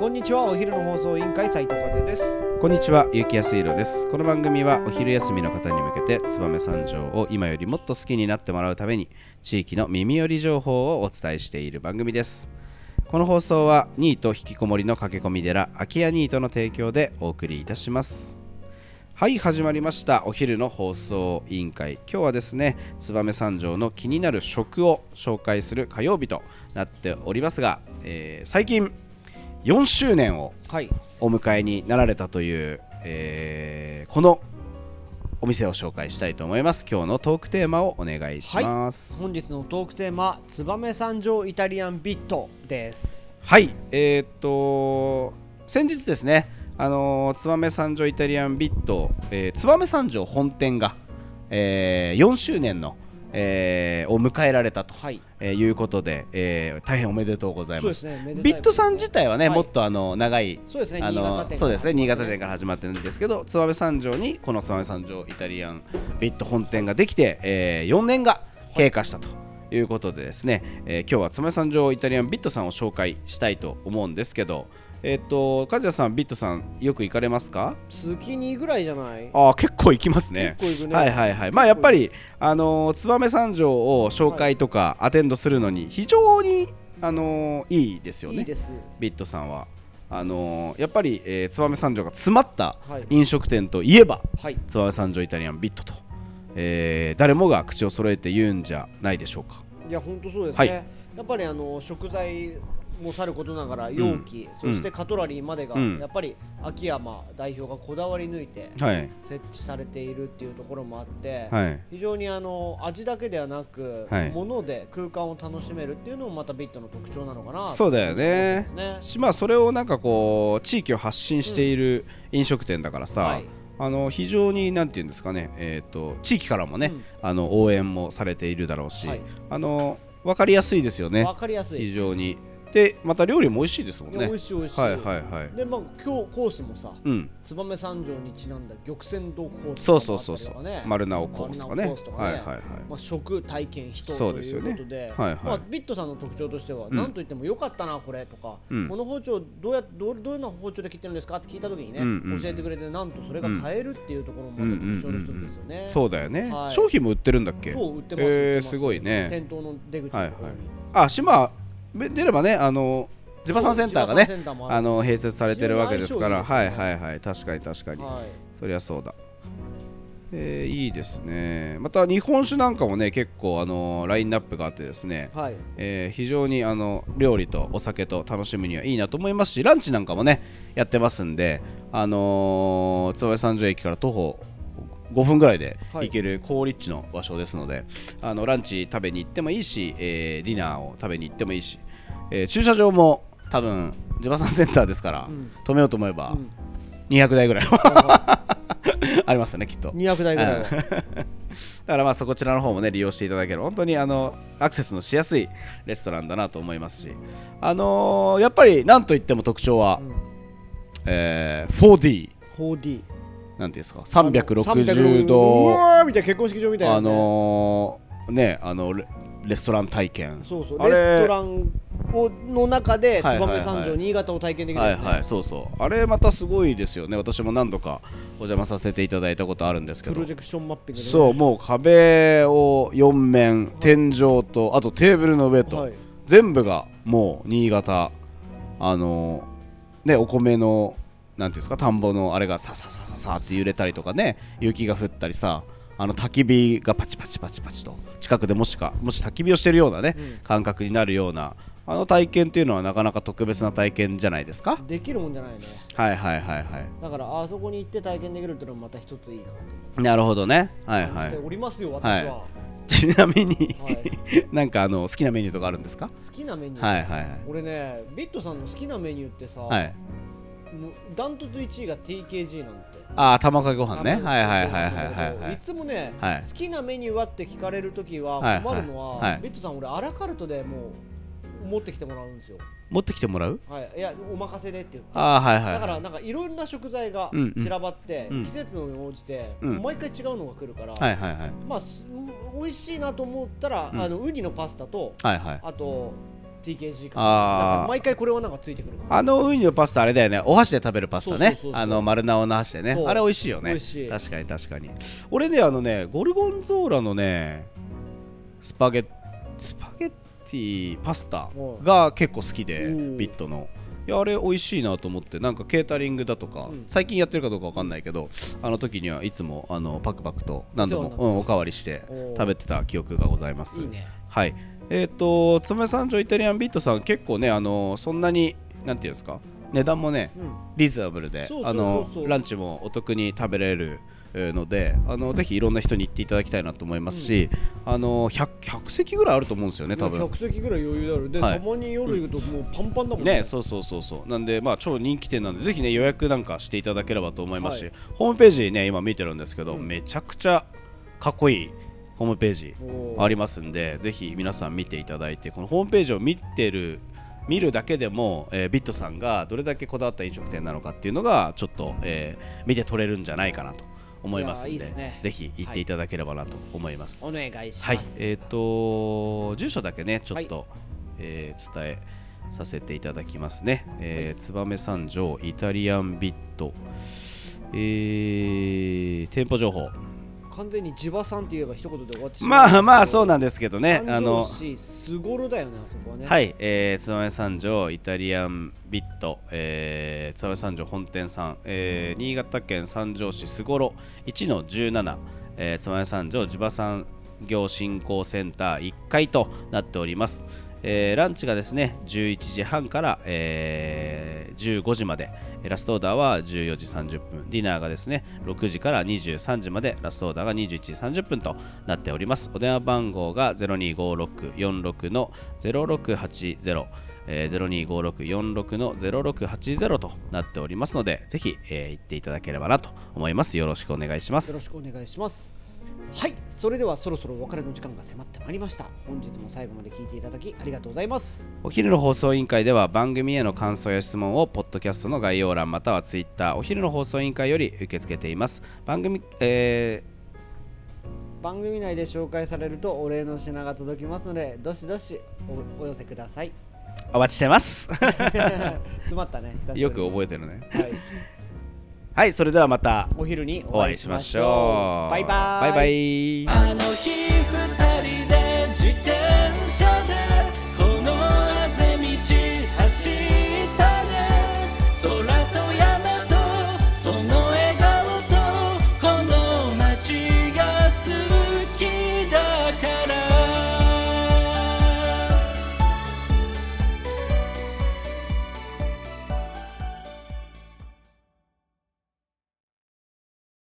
こんにちはお昼の放送委員会斉藤和ですこんにちは、ゆうきやすいろです。この番組はお昼休みの方に向けて、燕三条を今よりもっと好きになってもらうために、地域の耳寄り情報をお伝えしている番組です。この放送は、ニート引きこもりの駆け込み寺、空き家ニートの提供でお送りいたします。はい、始まりました。お昼の放送委員会。今日はですね、燕三条の気になる食を紹介する火曜日となっておりますが、えー最近、4周年をはい。お迎えになられたという、えーこのお店を紹介したいと思います。今日のトークテーマをお願いします。本日のトークテーマ燕三条イタリアンビットです。はい、えーっと先日ですねあのー燕三条イタリアンビット、えー燕三条本店が、えー4周年の、えーを迎えられたと、はい。えーいうことで、えー大変おめでとうございまですすねビットさん自体はね、はい。もっとあの長いそうですね。あ新潟店のそうですね新潟店かから始まってるんですけど燕三条にこの燕三条イタリアンビット本店ができて、え4年が経過したということでですね、えー今日は燕三条イタリアンビットさんを紹介したいと思うんですけどえっ、と和也さんビットさんよく行かれますか？月にぐらいじゃない？ああ結構行きますね。結構行くね。はいはいはい。まあやっぱりあのー燕三条を紹介とかアテンドするのに非常にあのーいいですよね。いいです。ビットさんは。あのーやっぱり、えー、燕三条が詰まったはい。飲食店といえばはい。燕三条イタリアンビットと、えー誰もが口を揃えて言うんじゃないでしょうか。いや本当そうですね、はい。やっぱりあの食材もさることながら容器、そしてカトラリーまでが、うん。やっぱり秋山代表がこだわり抜いてはい。設置されているっていうところもあって、はい。非常にあの味だけではなく、はい。物で空間を楽しめるっていうのもまたビットの特徴なのかなそうだよね。まあそれをなんかこう地域を発信している飲食店だからさ、はい。あの非常になんていうんですかね、えー、と地域からもね、うん。あの応援もされているだろうし、はい。あの分かりやすいですよね。わかりやすい、非常にでまた料理も美味しいですもんね。美味しい美味しい、はいはいはい。でまあ今日コースもさうん。燕三条にちなんだ玉泉堂コースそうそうそうそう。とかね丸直コースとかね。丸直コースとかね。はいはいはい。まあ、食体験人というそうですよね。ことではいはい。まあ、ビットさんの特徴としては、うん。なんといってもよかったなこれとか、うん。この包丁どうやどうどういうような包丁で切ってるんですか？って聞いた時にね、うんうんうん。教えてくれてなんとそれが買えるっていうところもまた特徴の一つですよね、そうだよね、はい。商品も売ってるんだっけ？そう売ってます、売えーすすごいね。店頭の出口のはいはい。あ島出ればねあの地場産センターがねあの併設されてるわけですから。はいはいはい。確かに確かに、はい。そりゃそうだ。えーいいですね。また日本酒なんかもね結構あのラインナップがあってですね、はい。えー非常にあの料理とお酒と楽しむにはいいなと思いますしランチなんかもねやってますんであのー燕三条駅から徒歩5分ぐらいではい。行ける高立地の場所ですので、あのランチ食べに行ってもいいし、えーディナーを食べに行ってもいいし、えー駐車場も多分地場産センターですから、うん。止めようと思えばうん。200台ぐらいは ありますよねきっと。200台ぐらいは、だからまあそこちらの方もね利用していただければ本当にあのアクセスのしやすいレストランだなと思いますしあのーやっぱりなんといっても特徴は、うん。えー 4D 4D なんていうんですか？360 360う度。わーみたいな結婚式場みたいなやあのーねあのレレストラン体験。そうそうレストランをの中ではいはいはい。燕三条、新潟を体験できるはいんですね、はいそうそう。あれまたすごいですよね。私も何度かお邪魔させていただいたことあるんですけど。プロジェクションマッピングでね、そうもう壁を4面天井とあとテーブルの上と、はい。全部がもう新潟あのねお米のなんていうんですか田んぼのあれがさささささって揺れたりとかね雪が降ったりさあの焚き火がパチパチパチパチと近くでもしかもし焚き火をしてるようなね、うん。感覚になるようなあの体験っていうのはなかなか特別な体験じゃないですか？できるもんじゃないね。はいはいはいはい。だからあそこに行って体験できるっていうのもまた一ついいなとなるほどね。はいはい。おりますよ、はい。私は、ちなみに、はい。なんかあの好きなメニューとかあるんですか？好きなメニュー、はいはいはい。俺ねビットさんの好きなメニューってさ、はいダントツ1位が TKG なんて。ああ卵かけご飯ね。はいはいはいはいはいはいい。つもね、はい。好きなメニューはって聞かれるときははい困るのは、はい。はいビットさん俺アラカルトでもう持ってきてもらうんですよ。持ってきてもらう？はい、いやお任せでって言って。ああはいはいだからなんかいろんな食材がうんうん。散らばって、うん。季節に応じて、うん。毎回違うのが来るから、はいはいはい。まあす美味しいなと思ったら、うん。あのウニのパスタとはいはい。あと TKG か。あー。なんか毎回これはなんかついてくるあのウニのパスタあれだよね。お箸で食べるパスタね。あの丸菜の箸でね。あれ美味しいよね。美味しい。確かに確かに。俺ねあのねゴルゴンゾーラのねスパゲスパゲッティパスタが結構好きでうんビットの。いやあれ美味しいなと思って。なんかケータリングだとか、うん。最近やってるかどうかわかんないけどあの時にはいつもあのパクパクと何度も、そうなんおかわりして食べてた記憶がございます。いいね。はい。えっ、と、つめ三条イタリアンビットさん、結構ね、あのそんなに、なんていうんですか、値段もね、うん。リーズナブルで、あのランチもお得に食べれる。えーのであのぜひいろんな人に行っていただきたいなと思いますし、あの 100, 100席ぐらいあると思うんですよね、多分。100席ぐらい余裕ある。で、はい。たまに夜行くともうパンパンだもんね、そうそうそうそう。なんでまあ超人気店なんでぜひね予約なんかしていただければと思いますし、はい。ホームページね今見てるんですけど、うん。めちゃくちゃかっこいいホームページありますんでぜひ皆さん見ていただいてこのホームページを見てる見るだけでも、えービットさんがどれだけこだわった飲食店なのかっていうのがちょっと、えー見て取れるんじゃないかなと思いますんでね。ぜひ行っていただければなと思います。お願いしはい。ま、す、えっ、と住所だけねちょっと、えー伝えさせていただきますね。えー燕三条イタリアンビット、えー店舗情報。完全に地場さんって言えば一言で終わってしままあまあそうななんですけどね。あの市すごろだよねあそこはねはい、えー、燕三条イタリアンビット、えー、燕三条本店さん、えー新潟県三条市すごろ1の17、えー、燕三条地場産業振興センター1階となっております。えーランチがですね11時半から、えー15時までえーラストオーダーは14時30分。ディナーがですね6時から23時までラストオーダーが21時30分となっております。お電話番号が025646の0680えー、025646の0680となっておりますのでぜひ、えー行っていただければなと思います。よろしくお願いします。よろしくお願いします。はいそれではそろそろお別れの時間が迫ってまいりました。本日も最後まで聞いていただきありがとうございます。お昼の放送委員会では番組への感想や質問をポッドキャストの概要欄またはツイッターお昼の放送委員会より受け付けています。番組、え番組内で紹介されるとお礼の品が届きますのでどしどしおお寄せください。ーお待ちしてます。詰まったね。久しぶりよく覚えてるね。はい、はいそれではまたお昼にお会いしましょう。バイバイ。バイバイ